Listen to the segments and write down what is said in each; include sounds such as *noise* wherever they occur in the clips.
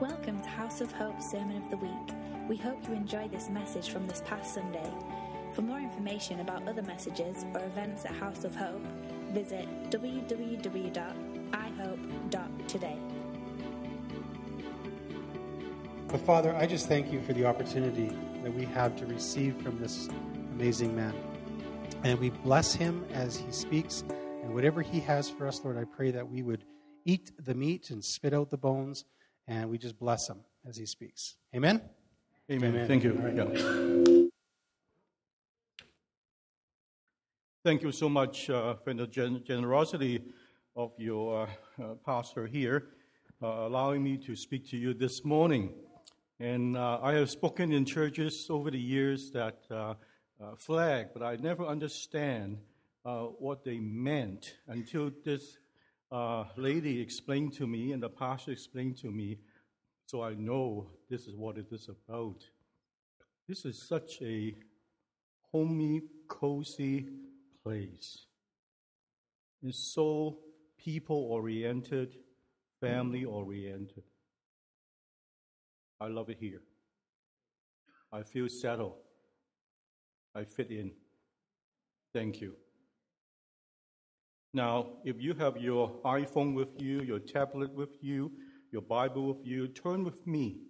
Welcome to House of Hope Sermon of the Week. We hope you enjoy this message from this past Sunday. For more information about other messages or events at House of Hope, visit www.ihope.today. But Father, I just thank you for the opportunity that we have to receive from this amazing man. And we bless him as he speaks. And whatever he has for us, Lord, I pray that we would eat the meat and spit out the bones. And we just bless him as he speaks. Amen? Amen. Amen. Thank you. Right. Yeah. Thank you so much uh, for the gen- generosity of your uh, uh, pastor here, uh, allowing me to speak to you this morning. And uh, I have spoken in churches over the years that uh, uh, flag, but I never understand uh, what they meant until this uh, lady explained to me and the pastor explained to me, so I know this is what it is about. This is such a homey, cozy place. It's so people oriented, family oriented. I love it here. I feel settled. I fit in. Thank you. Now, if you have your iPhone with you, your tablet with you, your Bible with you, turn with me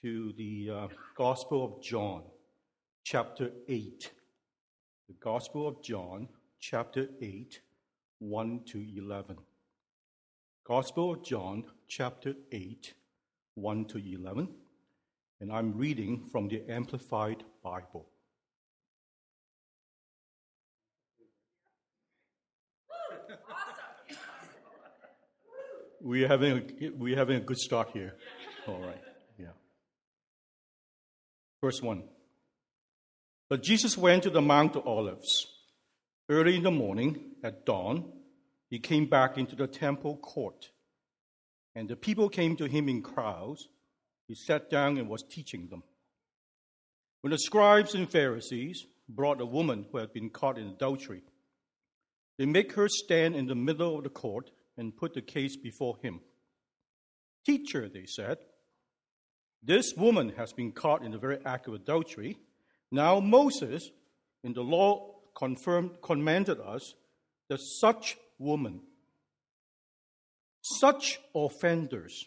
to the uh, Gospel of John, chapter 8. The Gospel of John, chapter 8, 1 to 11. Gospel of John, chapter 8, 1 to 11. And I'm reading from the Amplified Bible. We're having a, we're having a good start here. All right. Yeah. Verse 1. But Jesus went to the Mount of Olives. Early in the morning, at dawn, he came back into the temple court. And the people came to him in crowds. He sat down and was teaching them. When the scribes and Pharisees brought a woman who had been caught in adultery, they make her stand in the middle of the court and put the case before him. Teacher, they said, this woman has been caught in the very act of adultery. Now Moses, in the law, confirmed, commanded us that such woman, such offenders,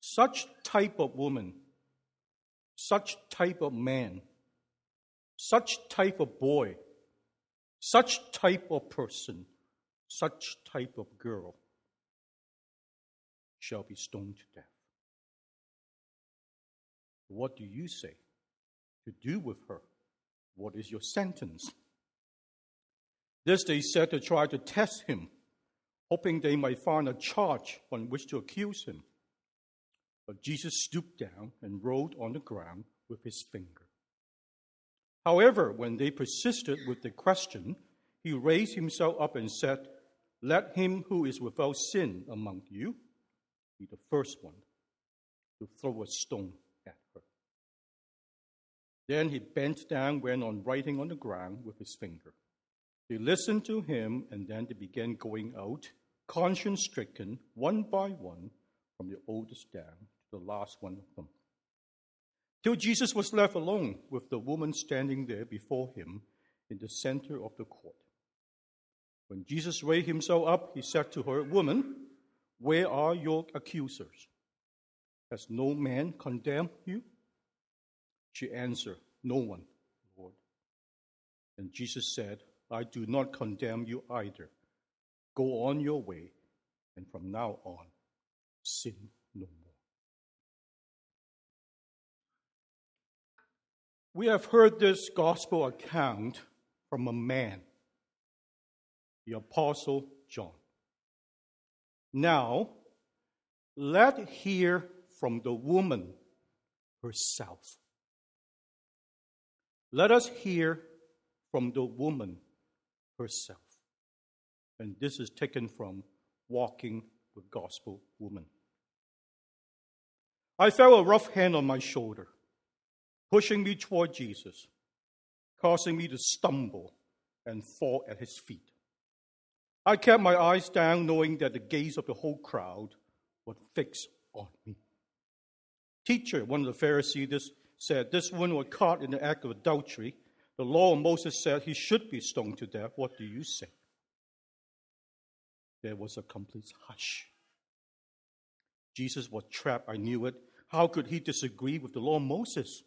such type of woman, such type of man, such type of boy, such type of person, such type of girl shall be stoned to death. What do you say to do with her? What is your sentence? This they said to try to test him, hoping they might find a charge on which to accuse him. But Jesus stooped down and wrote on the ground with his finger. However, when they persisted with the question, he raised himself up and said, Let him who is without sin among you be the first one to throw a stone at her. Then he bent down, went on writing on the ground with his finger. They listened to him, and then they began going out, conscience stricken, one by one, from the oldest down to the last one of them. Till Jesus was left alone with the woman standing there before him in the center of the court. When Jesus raised himself up, he said to her, Woman, where are your accusers? Has no man condemned you? She answered, No one, Lord. And Jesus said, I do not condemn you either. Go on your way, and from now on, sin no more. We have heard this gospel account from a man, the Apostle John. Now, let hear from the woman herself. Let us hear from the woman herself. And this is taken from Walking with Gospel Woman. I felt a rough hand on my shoulder, pushing me toward Jesus, causing me to stumble and fall at his feet. I kept my eyes down, knowing that the gaze of the whole crowd was fixed on me. Teacher, one of the Pharisees said, This woman was caught in the act of adultery. The law of Moses said he should be stoned to death. What do you say? There was a complete hush. Jesus was trapped. I knew it. How could he disagree with the law of Moses?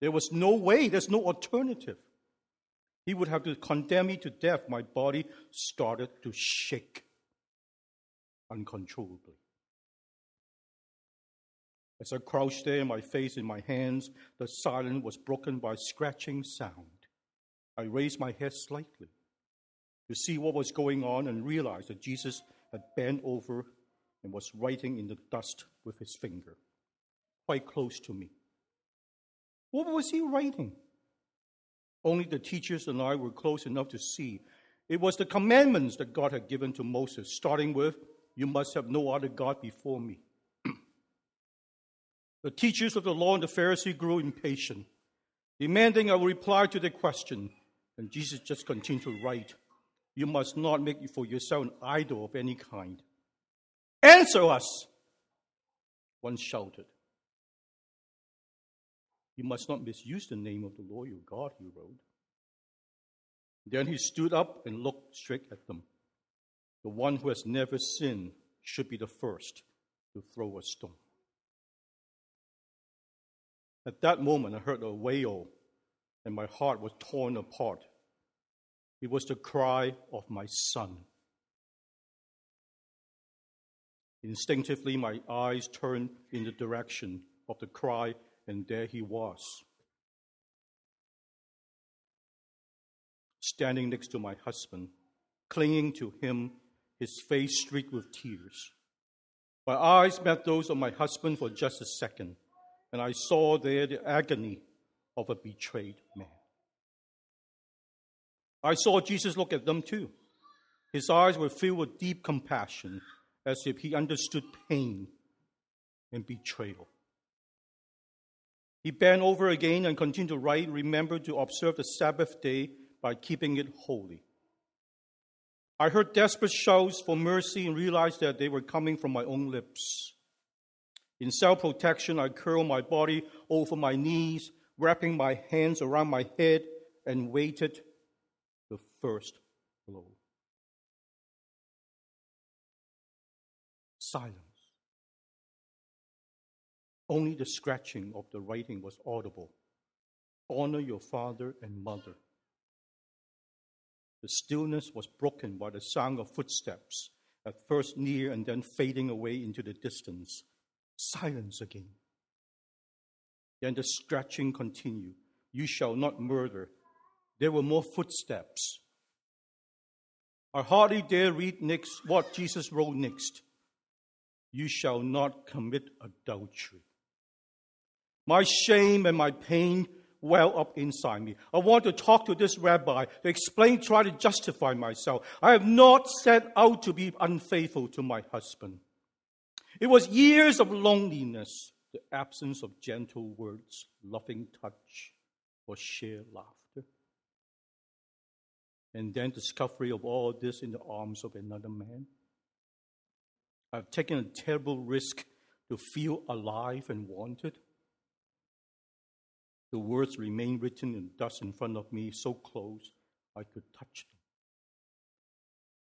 There was no way, there's no alternative. He would have to condemn me to death. My body started to shake uncontrollably. As I crouched there, my face in my hands, the silence was broken by scratching sound. I raised my head slightly to see what was going on and realized that Jesus had bent over and was writing in the dust with his finger, quite close to me. What was he writing? Only the teachers and I were close enough to see. It was the commandments that God had given to Moses, starting with, You must have no other God before me. *clears throat* the teachers of the law and the Pharisee grew impatient, demanding a reply to their question. And Jesus just continued to write, You must not make for yourself an idol of any kind. Answer us! One shouted. You must not misuse the name of the Lord your God, he wrote. Then he stood up and looked straight at them. The one who has never sinned should be the first to throw a stone. At that moment, I heard a wail, and my heart was torn apart. It was the cry of my son. Instinctively, my eyes turned in the direction of the cry and there he was. Standing next to my husband, clinging to him, his face streaked with tears. My eyes met those of my husband for just a second, and I saw there the agony of a betrayed man. I saw Jesus look at them too. His eyes were filled with deep compassion, as if he understood pain and betrayal. He bent over again and continued to write, Remember to observe the Sabbath day by keeping it holy. I heard desperate shouts for mercy and realized that they were coming from my own lips. In self protection, I curled my body over my knees, wrapping my hands around my head, and waited the first blow. Silence. Only the scratching of the writing was audible. Honor your father and mother. The stillness was broken by the sound of footsteps, at first near and then fading away into the distance. Silence again. Then the scratching continued. You shall not murder. There were more footsteps. I hardly dare read next what Jesus wrote next. You shall not commit adultery. My shame and my pain well up inside me. I want to talk to this rabbi to explain, try to justify myself. I have not set out to be unfaithful to my husband. It was years of loneliness, the absence of gentle words, loving touch, or shared laughter. And then discovery of all this in the arms of another man. I've taken a terrible risk to feel alive and wanted. The words remain written in dust in front of me, so close I could touch them.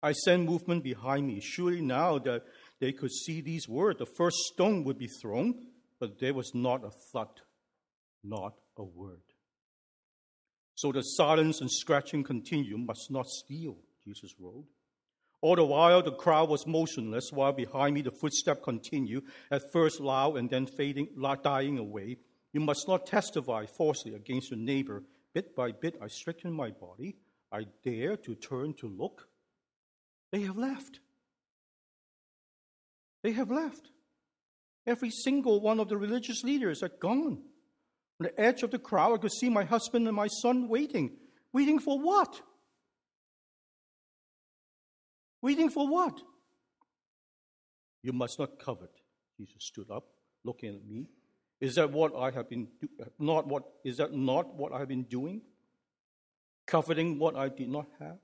I sent movement behind me. Surely now that they could see these words, the first stone would be thrown, but there was not a thought, not a word. So the silence and scratching continued. must not steal, Jesus wrote. All the while, the crowd was motionless, while behind me the footstep continued, at first loud and then fading, dying away. You must not testify falsely against your neighbor. Bit by bit, I straighten my body. I dare to turn to look. They have left. They have left. Every single one of the religious leaders are gone. On the edge of the crowd, I could see my husband and my son waiting. Waiting for what? Waiting for what? You must not covet. Jesus stood up, looking at me. Is that what I have been do- not what is that not what I have been doing? Coveting what I did not have?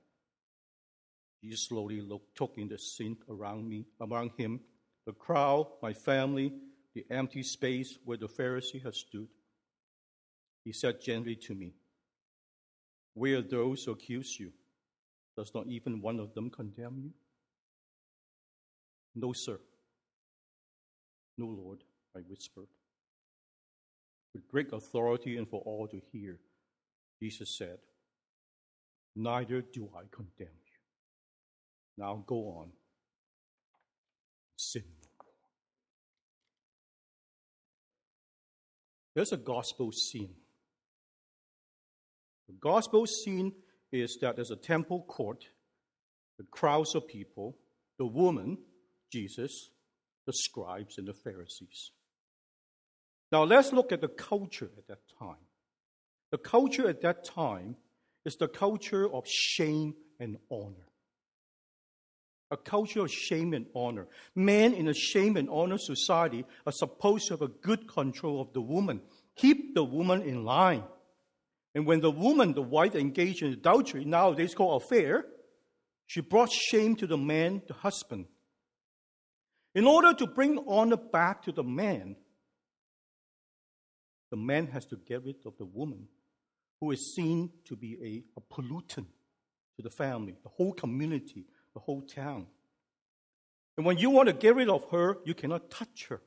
He slowly looked, took in the scene around me, around him, the crowd, my family, the empty space where the Pharisee had stood. He said gently to me, Where those who accuse you? Does not even one of them condemn you? No, sir. No, Lord, I whispered. With great authority and for all to hear, Jesus said, Neither do I condemn you. Now go on. Sin no more. There's a gospel scene. The gospel scene is that there's a temple court, the crowds of people, the woman, Jesus, the scribes, and the Pharisees. Now let's look at the culture at that time. The culture at that time is the culture of shame and honor. A culture of shame and honor. Men in a shame and honor society are supposed to have a good control of the woman, keep the woman in line. And when the woman, the wife, engaged in adultery, nowadays called affair, she brought shame to the man, the husband. In order to bring honor back to the man, the man has to get rid of the woman who is seen to be a, a pollutant to the family, the whole community, the whole town. And when you want to get rid of her, you cannot touch her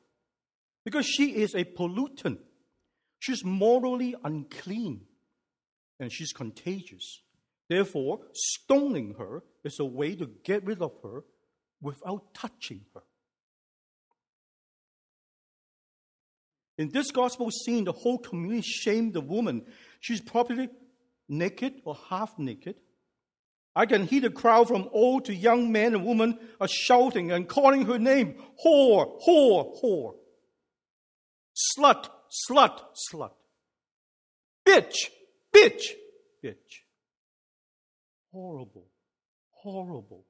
because she is a pollutant. She's morally unclean and she's contagious. Therefore, stoning her is a way to get rid of her without touching her. In this gospel scene, the whole community shamed the woman. She's probably naked or half naked. I can hear the crowd from old to young men and women are shouting and calling her name whore, whore, whore. Slut, slut, slut. Bitch, bitch, bitch. Horrible, horrible,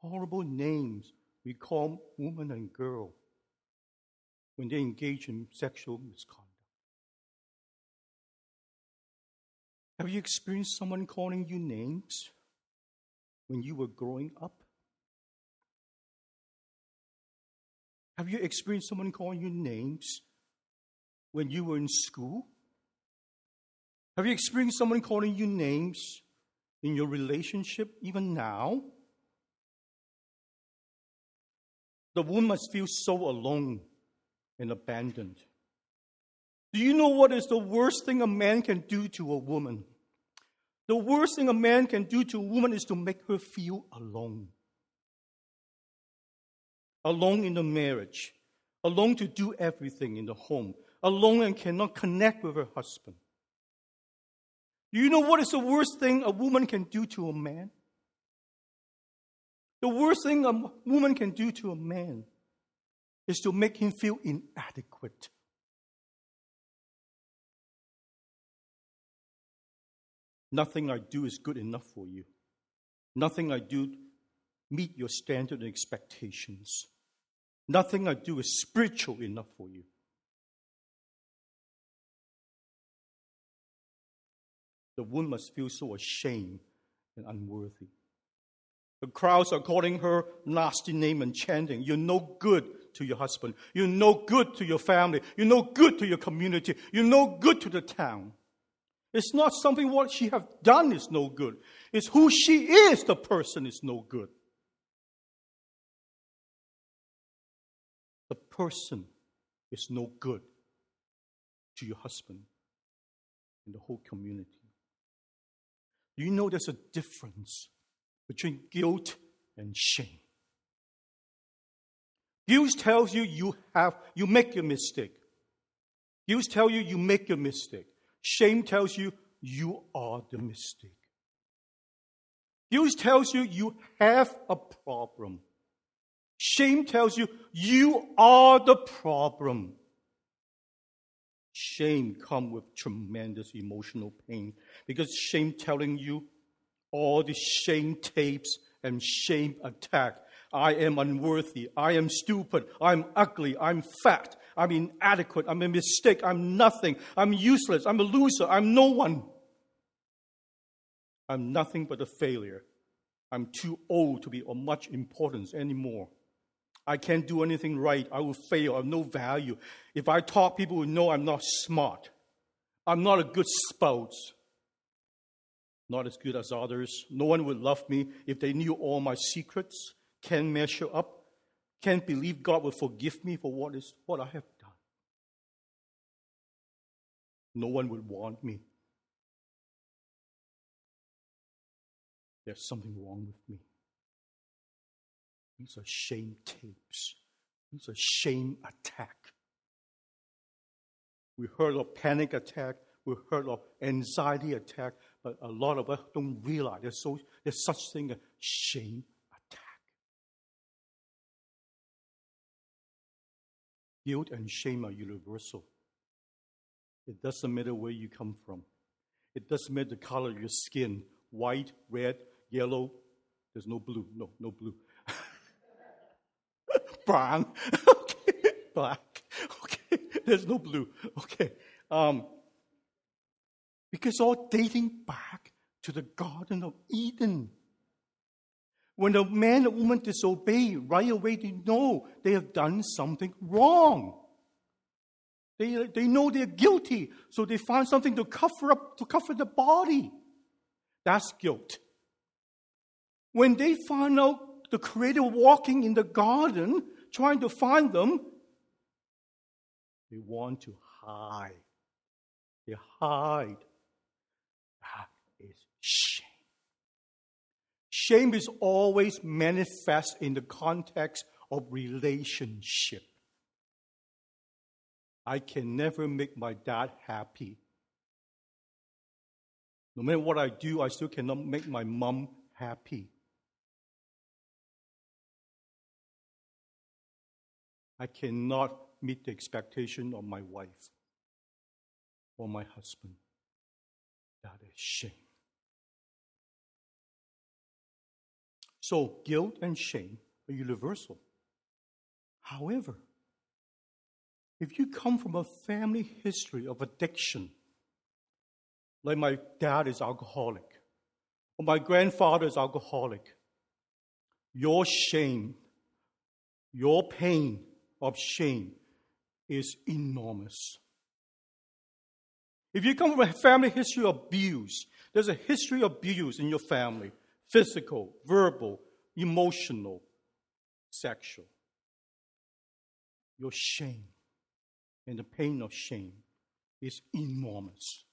horrible names we call woman and girl when they engage in sexual misconduct. Have you experienced someone calling you names when you were growing up? Have you experienced someone calling you names when you were in school? Have you experienced someone calling you names in your relationship even now? The woman must feel so alone and abandoned. Do you know what is the worst thing a man can do to a woman? The worst thing a man can do to a woman is to make her feel alone. Alone in the marriage, alone to do everything in the home, alone and cannot connect with her husband. Do you know what is the worst thing a woman can do to a man? The worst thing a woman can do to a man is to make him feel inadequate. Nothing I do is good enough for you. Nothing I do meet your standard and expectations. Nothing I do is spiritual enough for you. The woman must feel so ashamed and unworthy. The crowds are calling her nasty name and chanting, You're no good to your husband. You're no good to your family. You're no good to your community. You're no good to the town. It's not something what she have done is no good. It's who she is, the person is no good. The person is no good to your husband and the whole community. You know there's a difference between guilt and shame? Guilt tells you you have you make a mistake. Guilt tell you you make a mistake. Shame tells you you are the mistake. Guilt tells you you have a problem. Shame tells you you are the problem. Shame comes with tremendous emotional pain because shame telling you all the shame tapes and shame attack. I am unworthy. I am stupid. I'm ugly. I'm fat. I'm inadequate. I'm a mistake. I'm nothing. I'm useless. I'm a loser. I'm no one. I'm nothing but a failure. I'm too old to be of much importance anymore. I can't do anything right. I will fail. I have no value. If I talk, people will know I'm not smart. I'm not a good spouse. Not as good as others. No one would love me if they knew all my secrets. Can't measure up. Can't believe God will forgive me for what is what I have done. No one would want me. There's something wrong with me. These are shame tapes. These are shame attack. We heard of panic attack. We heard of anxiety attack, but a lot of us don't realize there's, so, there's such thing as shame Guilt and shame are universal. It doesn't matter where you come from. It doesn't matter the color of your skin, white, red, yellow. There's no blue. No, no blue *laughs* brown, *laughs* okay, black, okay, there's no blue, okay. Um, because all dating back to the Garden of Eden. When the man and woman disobey, right away they know they have done something wrong. They, they know they're guilty, so they find something to cover up, to cover the body. That's guilt. When they find out the Creator walking in the garden, trying to find them, they want to hide. They hide. That is shame. Shame is always manifest in the context of relationship. I can never make my dad happy. No matter what I do, I still cannot make my mom happy. I cannot meet the expectation of my wife or my husband. That is shame. So, guilt and shame are universal. However, if you come from a family history of addiction, like my dad is alcoholic, or my grandfather is alcoholic, your shame, your pain, of shame is enormous. If you come from a family history of abuse, there's a history of abuse in your family physical, verbal, emotional, sexual. Your shame and the pain of shame is enormous.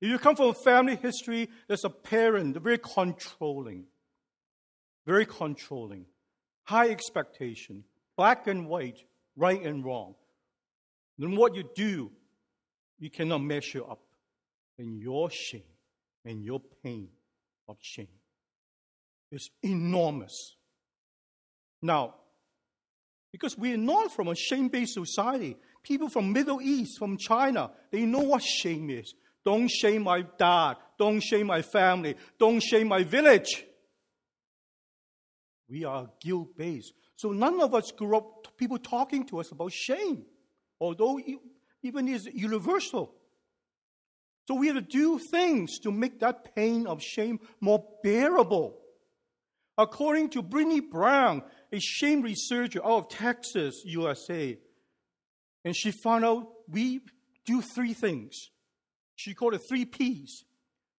If you come from a family history, there's a parent, very controlling, very controlling, high expectation, black and white, right and wrong. Then what you do, you cannot measure up. And your shame and your pain of shame is enormous. Now, because we are not from a shame-based society, people from Middle East, from China, they know what shame is. Don't shame my dad. Don't shame my family. Don't shame my village. We are guilt-based. So none of us grew up people talking to us about shame, although even is universal. So we have to do things to make that pain of shame more bearable. According to Brené Brown, a shame researcher out of Texas, USA, and she found out we do three things. She called it three P's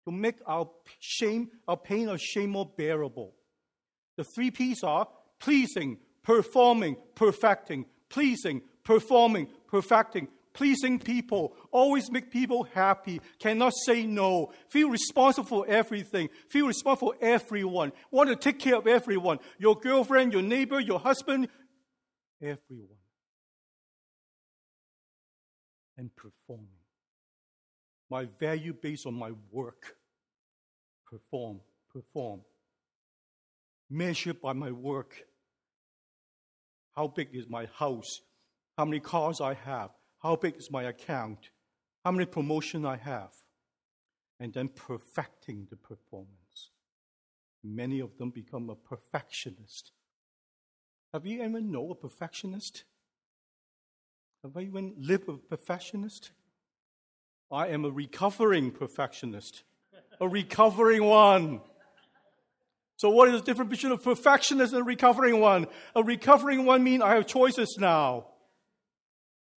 to make our shame, our pain of shame more bearable. The three P's are pleasing, performing, perfecting, pleasing, performing, perfecting, pleasing people, always make people happy, cannot say no, feel responsible for everything, feel responsible for everyone, want to take care of everyone, your girlfriend, your neighbor, your husband, everyone. And performing. My value based on my work. Perform, perform. Measured by my work how big is my house? How many cars I have? How big is my account? How many promotion I have? And then perfecting the performance. Many of them become a perfectionist. Have you ever known a perfectionist? Have you even lived with a perfectionist? I am a recovering perfectionist, a recovering one. So what is the difference between a perfectionist and a recovering one? A recovering one means I have choices now.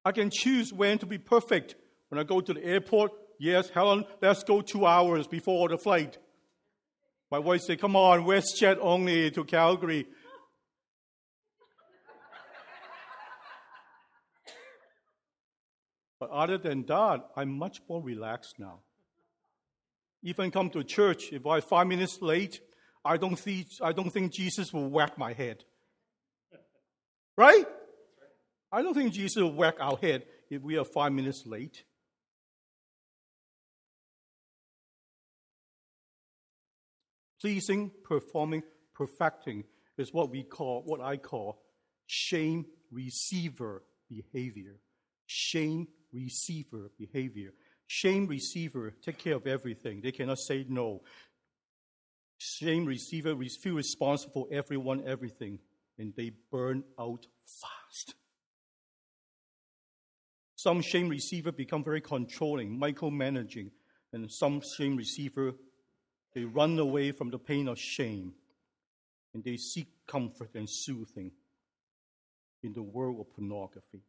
I can choose when to be perfect. When I go to the airport, yes, Helen, let's go two hours before the flight. My wife said, come on, WestJet only to Calgary. but other than that, I'm much more relaxed now. Even come to church, if I'm five minutes late, I don't, see, I don't think Jesus will whack my head. Right? I don't think Jesus will whack our head if we are five minutes late. Pleasing, performing, perfecting is what we call, what I call shame receiver behavior. Shame receiver behavior. Shame receiver take care of everything. They cannot say no. Shame receiver feel responsible for everyone, everything, and they burn out fast. Some shame receiver become very controlling, micromanaging, and some shame receiver they run away from the pain of shame and they seek comfort and soothing in the world of pornography.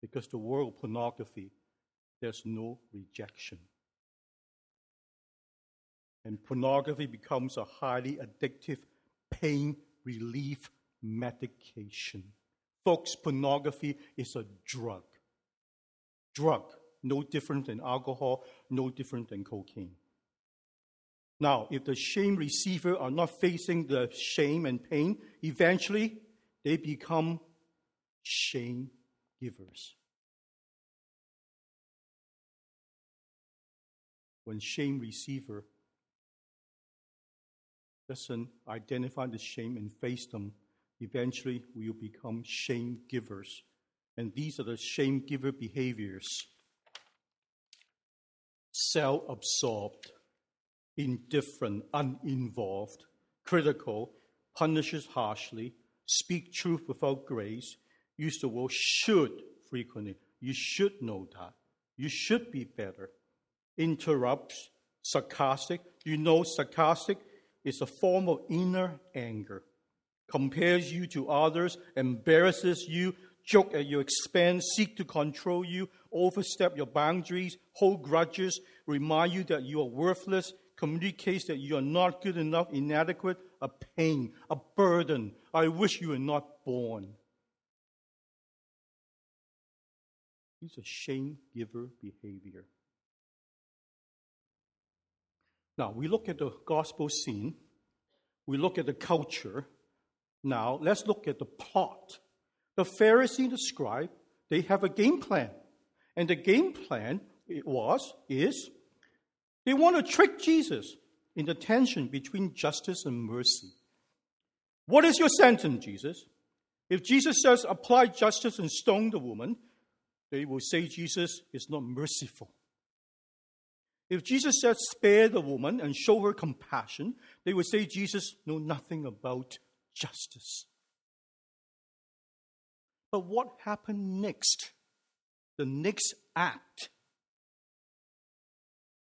Because the world of pornography, there's no rejection. And pornography becomes a highly addictive pain relief medication. Folks, pornography is a drug. Drug no different than alcohol, no different than cocaine. Now, if the shame receiver are not facing the shame and pain, eventually they become shame givers. When shame receiver doesn't identify the shame and face them, eventually we will become shame givers. And these are the shame giver behaviors self absorbed, indifferent, uninvolved, critical, punishes harshly, speak truth without grace, use the word should frequently. You should know that. You should be better. Interrupts, sarcastic. You know, sarcastic is a form of inner anger. Compares you to others, embarrasses you, joke at your expense, seek to control you, overstep your boundaries, hold grudges, remind you that you are worthless, communicates that you are not good enough, inadequate, a pain, a burden. I wish you were not born. It's a shame giver behavior. Now, we look at the gospel scene, we look at the culture. Now, let's look at the plot. The Pharisee and the scribe, they have a game plan. And the game plan it was, is, they want to trick Jesus in the tension between justice and mercy. What is your sentence, Jesus? If Jesus says, apply justice and stone the woman, they will say Jesus is not merciful. If Jesus says, spare the woman and show her compassion, they will say Jesus know nothing about justice. But what happened next? The next act.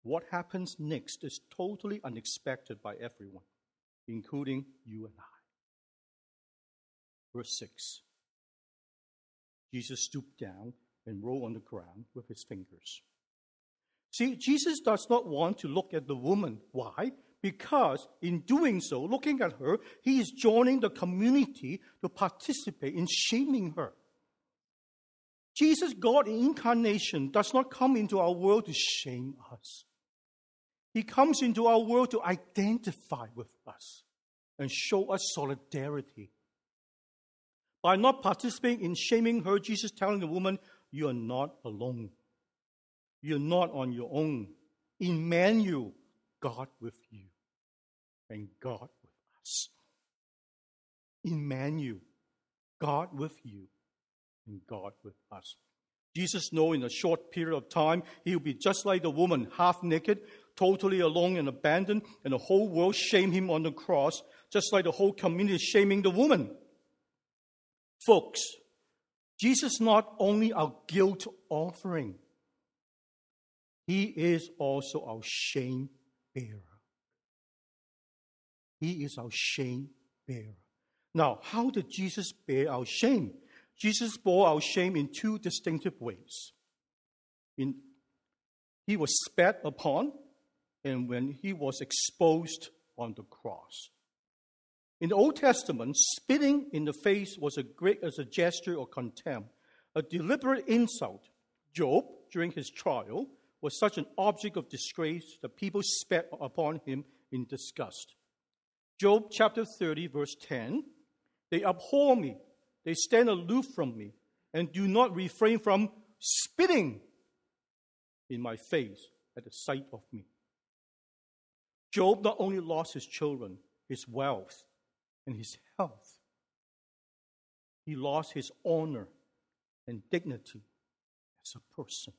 What happens next is totally unexpected by everyone, including you and I. Verse 6 Jesus stooped down and rolled on the ground with his fingers. See, Jesus does not want to look at the woman. Why? Because in doing so, looking at her, he is joining the community to participate in shaming her. Jesus, God in incarnation, does not come into our world to shame us. He comes into our world to identify with us and show us solidarity. By not participating in shaming her, Jesus telling the woman, You are not alone. You're not on your own. Emmanuel, God with you, and God with us. Emmanuel, God with you, and God with us. Jesus know in a short period of time he will be just like the woman, half naked, totally alone and abandoned, and the whole world shame him on the cross, just like the whole community is shaming the woman. Folks, Jesus not only our guilt offering, he is also our shame bearer. He is our shame bearer. Now, how did Jesus bear our shame? Jesus bore our shame in two distinctive ways. In, he was spat upon, and when he was exposed on the cross. In the Old Testament, spitting in the face was a great as a gesture of contempt, a deliberate insult. Job, during his trial, was such an object of disgrace that people spat upon him in disgust. Job chapter 30, verse 10 They abhor me, they stand aloof from me, and do not refrain from spitting in my face at the sight of me. Job not only lost his children, his wealth, and his health, he lost his honor and dignity as a person.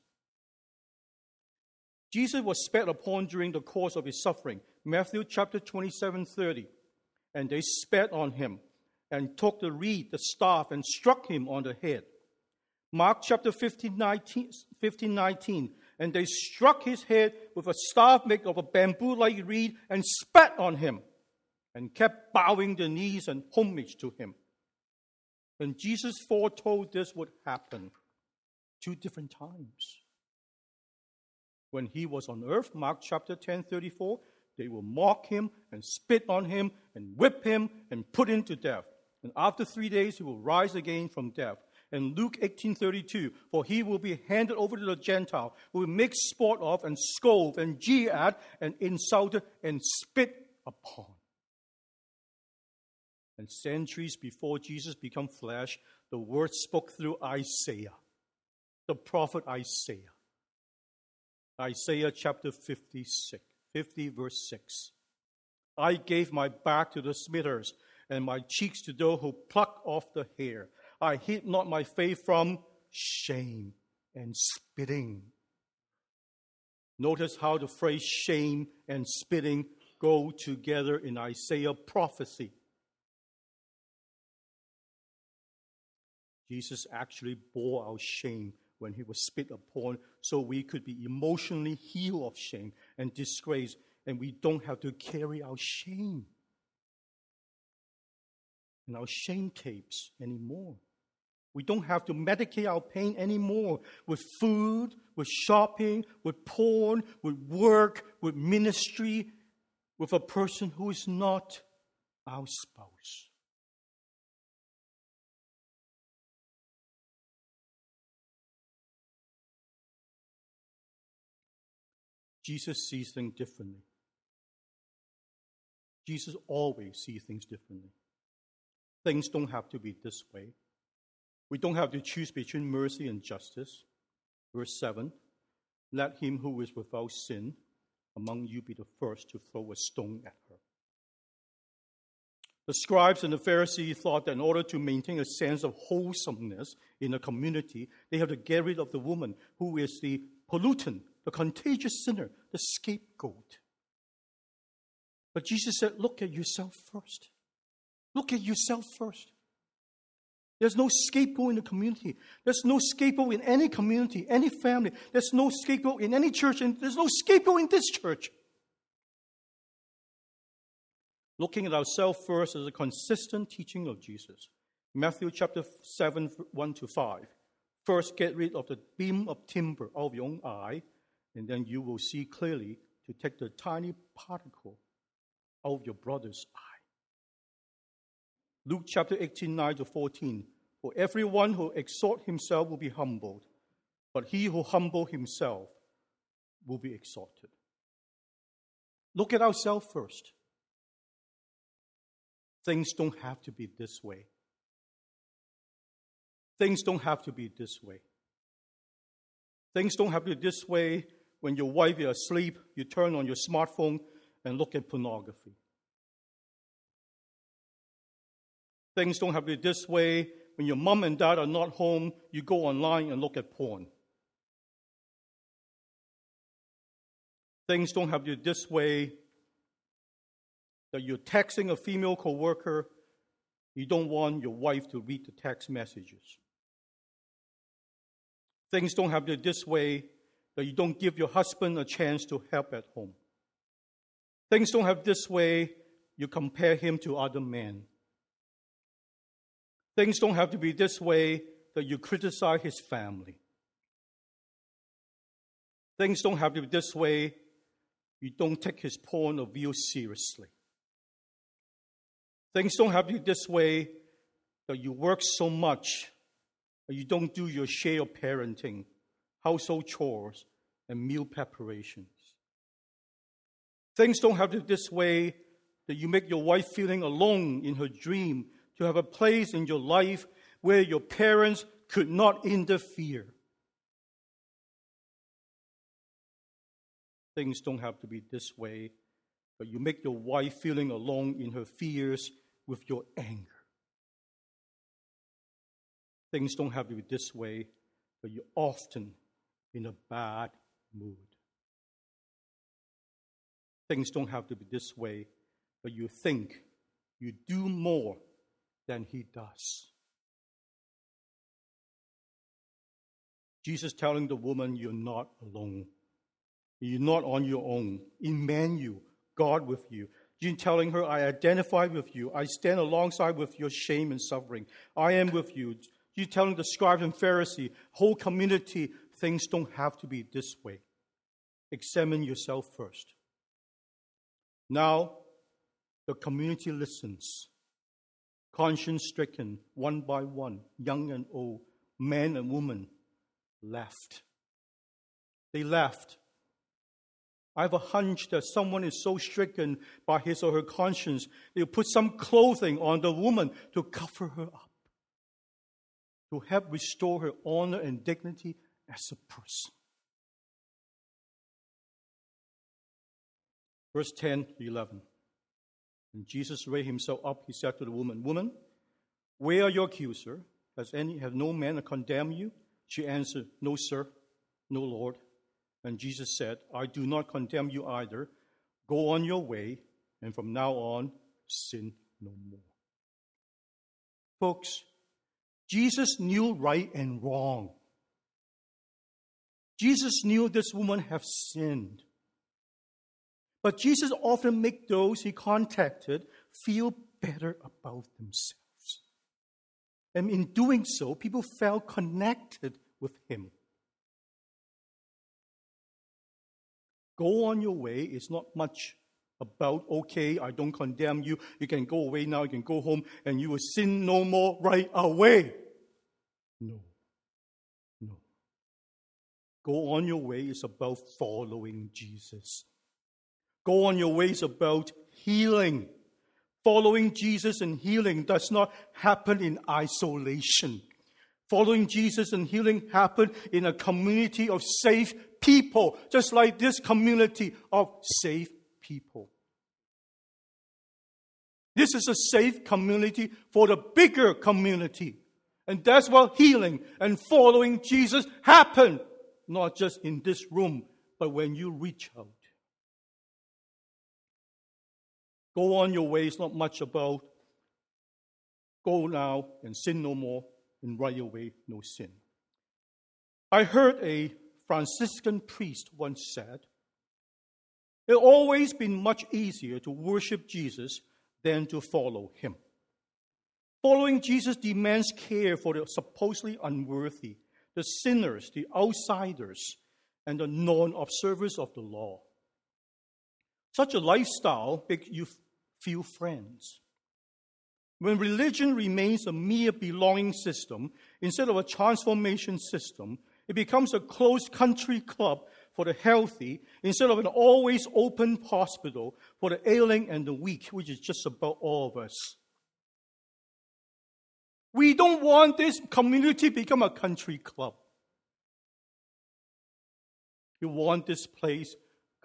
Jesus was spat upon during the course of his suffering. Matthew chapter 27 30. And they spat on him and took the reed, the staff, and struck him on the head. Mark chapter 15 19, 15, 19 and they struck his head with a staff made of a bamboo like reed and spat on him and kept bowing their knees and homage to him. And Jesus foretold this would happen two different times. When he was on earth, Mark chapter 10 34, they will mock him and spit on him and whip him and put him to death. And after three days, he will rise again from death And Luke 18:32, for he will be handed over to the Gentile, who will make sport of and scold and jeer at and insult and spit upon. And centuries before Jesus became flesh, the word spoke through Isaiah, the prophet Isaiah. Isaiah chapter 56, 50 verse 6. I gave my back to the smitters and my cheeks to those who pluck off the hair. I hid not my face from shame and spitting. Notice how the phrase shame and spitting go together in Isaiah prophecy. Jesus actually bore our shame when he was spit upon so we could be emotionally healed of shame and disgrace and we don't have to carry our shame and our shame tapes anymore. We don't have to medicate our pain anymore with food, with shopping, with porn, with work, with ministry, with a person who is not our spouse. Jesus sees things differently. Jesus always sees things differently. Things don't have to be this way. We don't have to choose between mercy and justice. Verse 7 Let him who is without sin among you be the first to throw a stone at her. The scribes and the Pharisees thought that in order to maintain a sense of wholesomeness in a community, they have to get rid of the woman who is the pollutant, the contagious sinner, the scapegoat. But Jesus said, Look at yourself first. Look at yourself first. There's no scapegoat in the community. There's no scapegoat in any community, any family. There's no scapegoat in any church, and there's no scapegoat in this church. Looking at ourselves first is a consistent teaching of Jesus. Matthew chapter 7, 1 to 5. First, get rid of the beam of timber out of your own eye, and then you will see clearly to take the tiny particle out of your brother's eye. Luke chapter 18, 9 to 14. For everyone who exalts himself will be humbled, but he who humbles himself will be exalted. Look at ourselves first. Things don't have to be this way. Things don't have to be this way. Things don't have to be this way when your wife is asleep, you turn on your smartphone and look at pornography. Things don't have to be this way. When your mom and dad are not home, you go online and look at porn. Things don't have to be this way that you're texting a female coworker, you don't want your wife to read the text messages. Things don't have to be this way that you don't give your husband a chance to help at home. Things don't have this way you compare him to other men. Things don't have to be this way that you criticize his family. Things don't have to be this way you don't take his point of view seriously. Things don't have to be this way that you work so much that you don't do your share of parenting, household chores, and meal preparations. Things don't have to be this way that you make your wife feeling alone in her dream to have a place in your life where your parents could not interfere. Things don't have to be this way, but you make your wife feeling alone in her fears with your anger. Things don't have to be this way, but you're often in a bad mood. Things don't have to be this way, but you think you do more than he does. Jesus telling the woman, You're not alone. You're not on your own. Emmanuel, God with you. Jesus telling her, I identify with you. I stand alongside with your shame and suffering. I am with you. Jesus telling the scribes and Pharisee, whole community, things don't have to be this way. Examine yourself first. Now, the community listens, conscience stricken, one by one, young and old, man and woman, left. They left. I have a hunch that someone is so stricken by his or her conscience, they'll put some clothing on the woman to cover her up, to help restore her honor and dignity as a person. Verse 10 to 11. And Jesus raised himself up. He said to the woman, Woman, where are your accuser? Has any have no man condemned you? She answered, No, sir, no, Lord. And Jesus said, I do not condemn you either. Go on your way, and from now on, sin no more. Folks, Jesus knew right and wrong. Jesus knew this woman have sinned. But Jesus often make those he contacted feel better about themselves. And in doing so, people felt connected with him. Go on your way is not much about, okay, I don't condemn you. You can go away now, you can go home, and you will sin no more right away. No. Go on your way is about following Jesus. Go on your ways about healing. Following Jesus and healing does not happen in isolation. Following Jesus and healing happen in a community of safe people, just like this community of safe people. This is a safe community for the bigger community. And that's where healing and following Jesus happen, not just in this room, but when you reach out. Go on your ways, not much about go now and sin no more, and right away, no sin. I heard a Franciscan priest once said, It's always been much easier to worship Jesus than to follow him. Following Jesus demands care for the supposedly unworthy, the sinners, the outsiders, and the non observers of the law. Such a lifestyle makes you few friends. When religion remains a mere belonging system instead of a transformation system, it becomes a closed country club for the healthy instead of an always open hospital for the ailing and the weak, which is just about all of us. We don't want this community to become a country club. You want this place,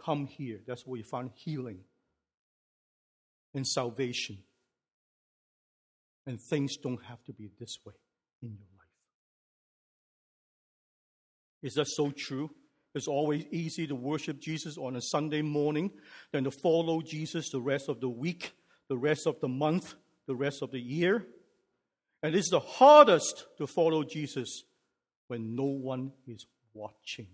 come here. That's where you find healing and salvation. And things don't have to be this way in your life. Is that so true? It's always easy to worship Jesus on a Sunday morning than to follow Jesus the rest of the week, the rest of the month, the rest of the year. And it's the hardest to follow Jesus when no one is watching.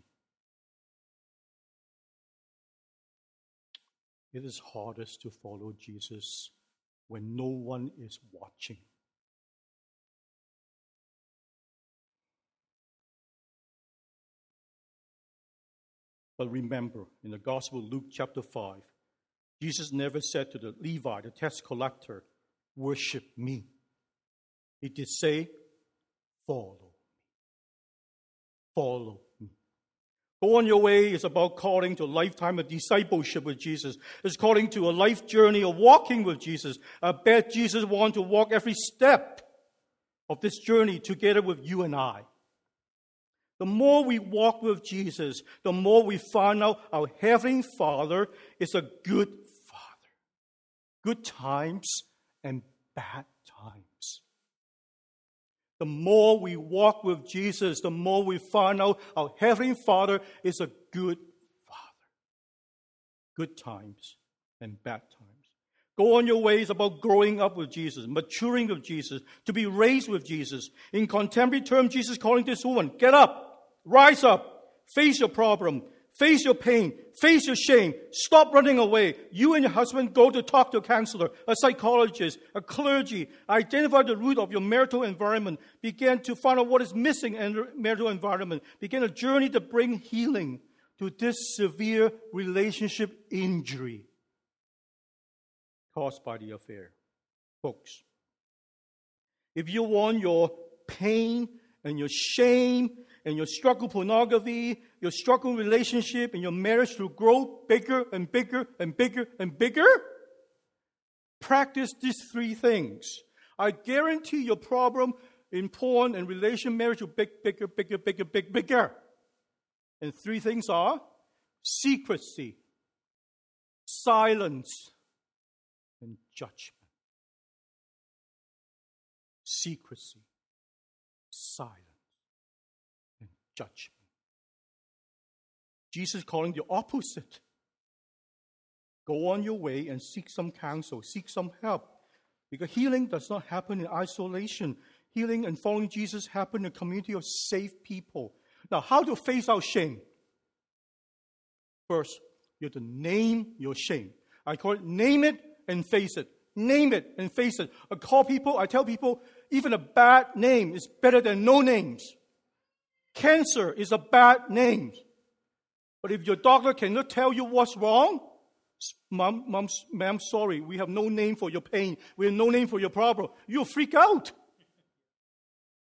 it is hardest to follow Jesus when no one is watching. But remember, in the Gospel Luke chapter 5, Jesus never said to the Levi, the tax collector, Worship me. He did say, Follow. Follow. Go on your way is about calling to a lifetime of discipleship with Jesus. It's calling to a life journey of walking with Jesus. I bet Jesus wants to walk every step of this journey together with you and I. The more we walk with Jesus, the more we find out our Heavenly Father is a good Father. Good times and bad. The more we walk with Jesus, the more we find out our Heavenly Father is a good Father. Good times and bad times. Go on your ways about growing up with Jesus, maturing with Jesus, to be raised with Jesus. In contemporary terms, Jesus calling this woman, get up, rise up, face your problem, face your pain, face your shame, stop running away. You and your husband go to talk to a counselor, a psychologist, a clergy, identify the root of your marital environment, begin to find out what is missing in the marital environment, begin a journey to bring healing to this severe relationship injury caused by the affair. Folks, if you want your pain and your shame and your struggle pornography, your struggle relationship, and your marriage to grow bigger and bigger and bigger and bigger, practice these three things. I guarantee your problem in porn and relation marriage will big, bigger, bigger, bigger, bigger, bigger. And three things are secrecy, silence, and judgment. Secrecy, silence, judgment. Jesus calling the opposite. Go on your way and seek some counsel, seek some help. Because healing does not happen in isolation. Healing and following Jesus happen in a community of safe people. Now, how to face our shame? First, you have to name your shame. I call it name it and face it. Name it and face it. I call people, I tell people, even a bad name is better than no names. Cancer is a bad name. But if your doctor cannot tell you what's wrong, mom, mom, ma'am, sorry, we have no name for your pain. We have no name for your problem. You'll freak out.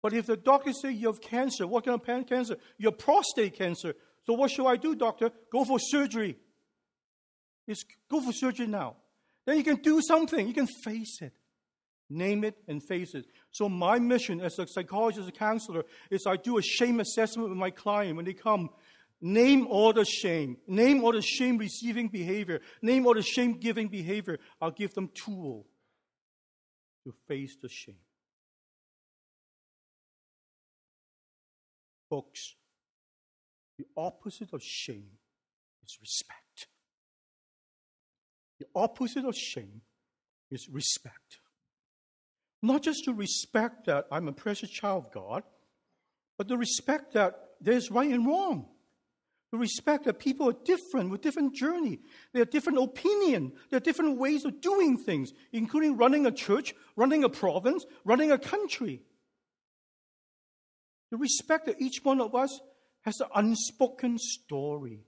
But if the doctor says you have cancer, what kind of cancer? You have prostate cancer. So what should I do, doctor? Go for surgery. It's, go for surgery now. Then you can do something. You can face it. Name it and face it. So my mission as a psychologist, as a counselor, is I do a shame assessment with my client when they come. Name all the shame. Name all the shame receiving behavior. Name all the shame giving behavior. I'll give them tool to face the shame. Folks, the opposite of shame is respect. The opposite of shame is respect. Not just to respect that I'm a precious child of God, but the respect that there's right and wrong. The respect that people are different with different journey. They have different opinion. There are different ways of doing things, including running a church, running a province, running a country. The respect that each one of us has an unspoken story.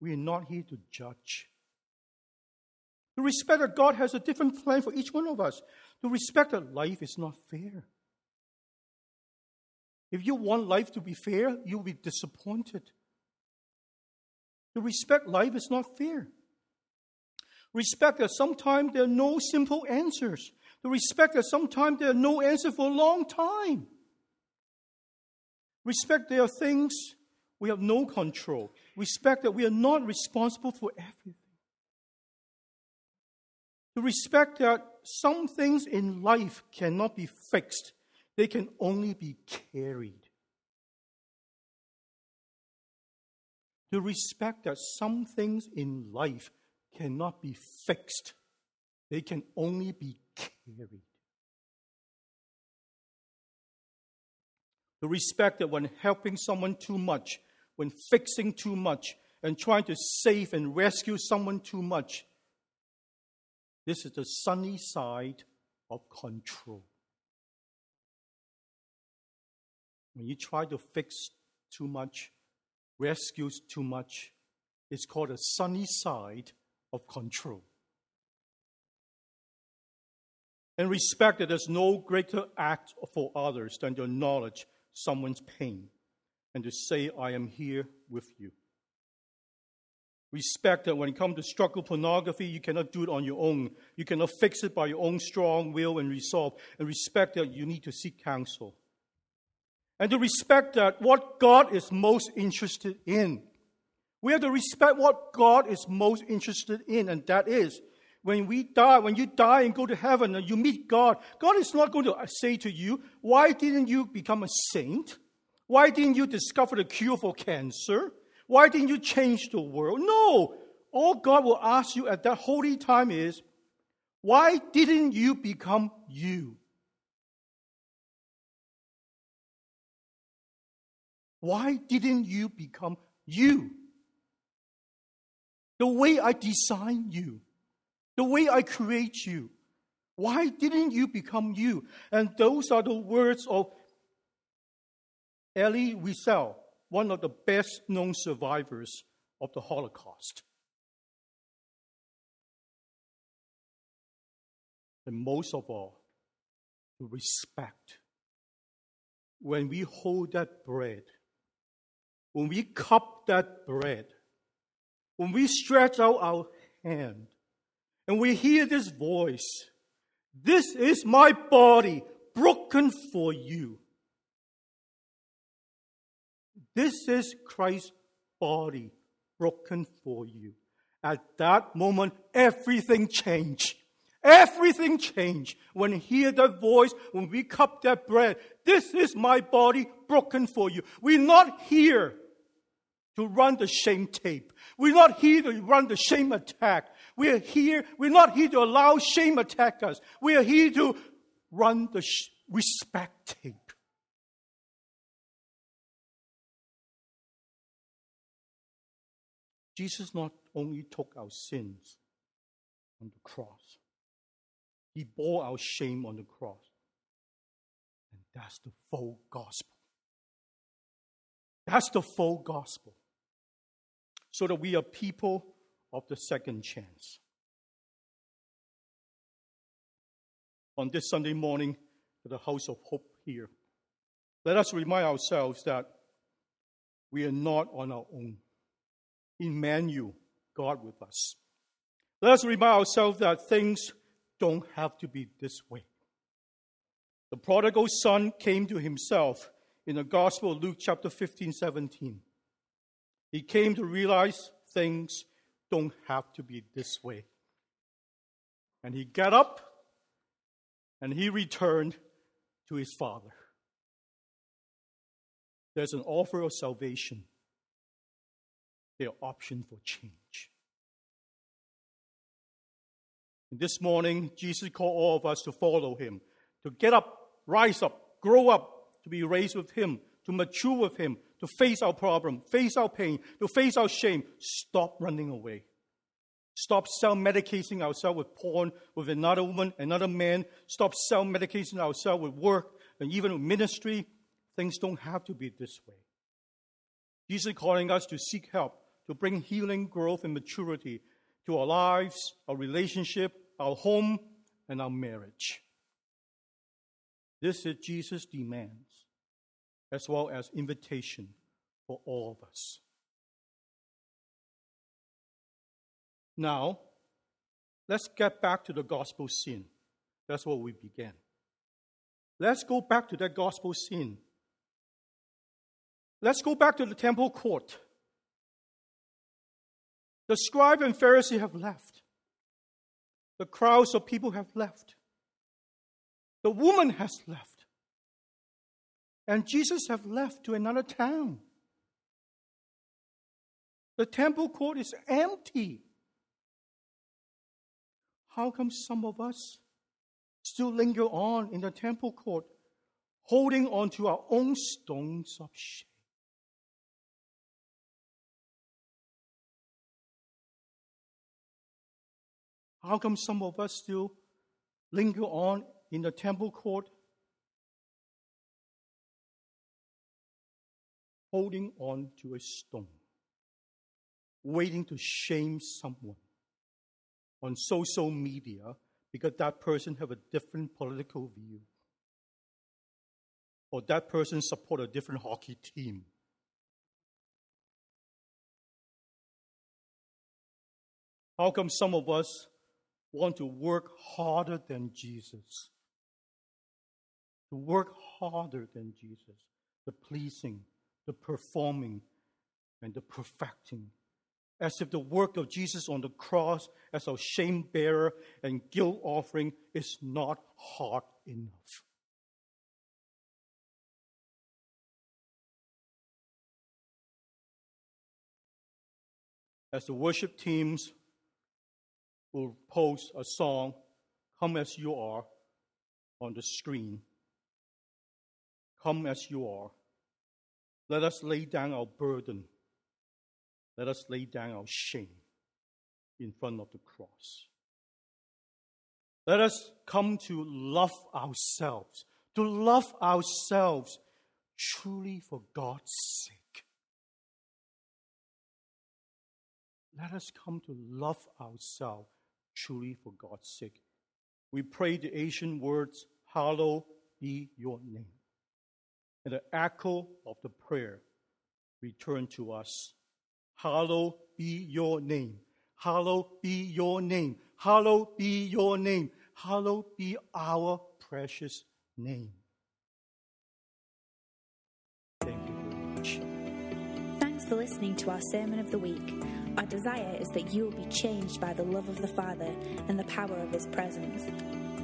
We are not here to judge. To respect that God has a different plan for each one of us. To respect that life is not fair. If you want life to be fair, you'll be disappointed. To respect life is not fair. Respect that sometimes there are no simple answers. To respect that sometimes there are no answers for a long time. Respect there are things we have no control. Respect that we are not responsible for everything to respect that some things in life cannot be fixed, they can only be carried. To respect that some things in life cannot be fixed, they can only be carried. To respect that when helping someone too much, when fixing too much, and trying to save and rescue someone too much. This is the sunny side of control. When you try to fix too much, rescue too much, it's called a sunny side of control. And respect that there's no greater act for others than to acknowledge someone's pain and to say, I am here with you. Respect that when it comes to struggle pornography, you cannot do it on your own. You cannot fix it by your own strong will and resolve. And respect that you need to seek counsel. And to respect that what God is most interested in. We have to respect what God is most interested in, and that is when we die, when you die and go to heaven and you meet God, God is not going to say to you, Why didn't you become a saint? Why didn't you discover the cure for cancer? Why didn't you change the world? No. All God will ask you at that holy time is, Why didn't you become you? Why didn't you become you? The way I designed you the way I create you. Why didn't you become you? And those are the words of Elie Wiesel, one of the best known survivors of the Holocaust. And most of all, respect. When we hold that bread, when we cup that bread, when we stretch out our hand, and we hear this voice This is my body broken for you. This is Christ's body broken for you. At that moment, everything changed. Everything changed. When we hear that voice, when we cup that bread, this is my body broken for you. We're not here to run the shame tape. We're not here to run the shame attack. We're here, we're not here to allow shame attack us. We are here to run the sh- respect tape. Jesus not only took our sins on the cross, he bore our shame on the cross. And that's the full gospel. That's the full gospel. So that we are people of the second chance. On this Sunday morning at the House of Hope here, let us remind ourselves that we are not on our own. Emmanuel, God with us. Let us remind ourselves that things don't have to be this way. The prodigal son came to himself in the Gospel of Luke chapter 15, 17. He came to realize things don't have to be this way. And he got up and he returned to his father. There's an offer of salvation, there's option for change. And this morning, Jesus called all of us to follow him, to get up, rise up, grow up, to be raised with him, to mature with him, to face our problem, face our pain, to face our shame, stop running away. Stop self medicating ourselves with porn, with another woman, another man. Stop self medicating ourselves with work and even with ministry. Things don't have to be this way. Jesus is calling us to seek help, to bring healing, growth, and maturity to our lives, our relationship, our home, and our marriage. This is Jesus' demands as well as invitation for all of us. Now, let's get back to the gospel scene. That's where we began. Let's go back to that gospel scene. Let's go back to the temple court. The scribe and Pharisee have left. The crowds of people have left. The woman has left. And Jesus have left to another town. The temple court is empty. How come some of us still linger on in the temple court, holding on to our own stones of shame? How come some of us still linger on in the temple court, holding on to a stone, waiting to shame someone on social media because that person have a different political view? Or that person support a different hockey team? How come some of us want to work harder than Jesus? To work harder than Jesus, the pleasing, the performing, and the perfecting. As if the work of Jesus on the cross as our shame bearer and guilt offering is not hard enough. As the worship teams will post a song, Come as You Are, on the screen. Come as you are. Let us lay down our burden. Let us lay down our shame in front of the cross. Let us come to love ourselves, to love ourselves truly for God's sake. Let us come to love ourselves truly for God's sake. We pray the ancient words, Hallowed be your name. And the echo of the prayer return to us. Hallowed be your name. Hallowed be your name. Hallowed be your name. Hallowed be our precious name. Thank you very much. Thanks for listening to our Sermon of the Week. Our desire is that you will be changed by the love of the Father and the power of His presence.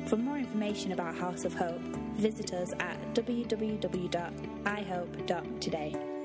For more information about House of Hope, visit us at www.ihope.today.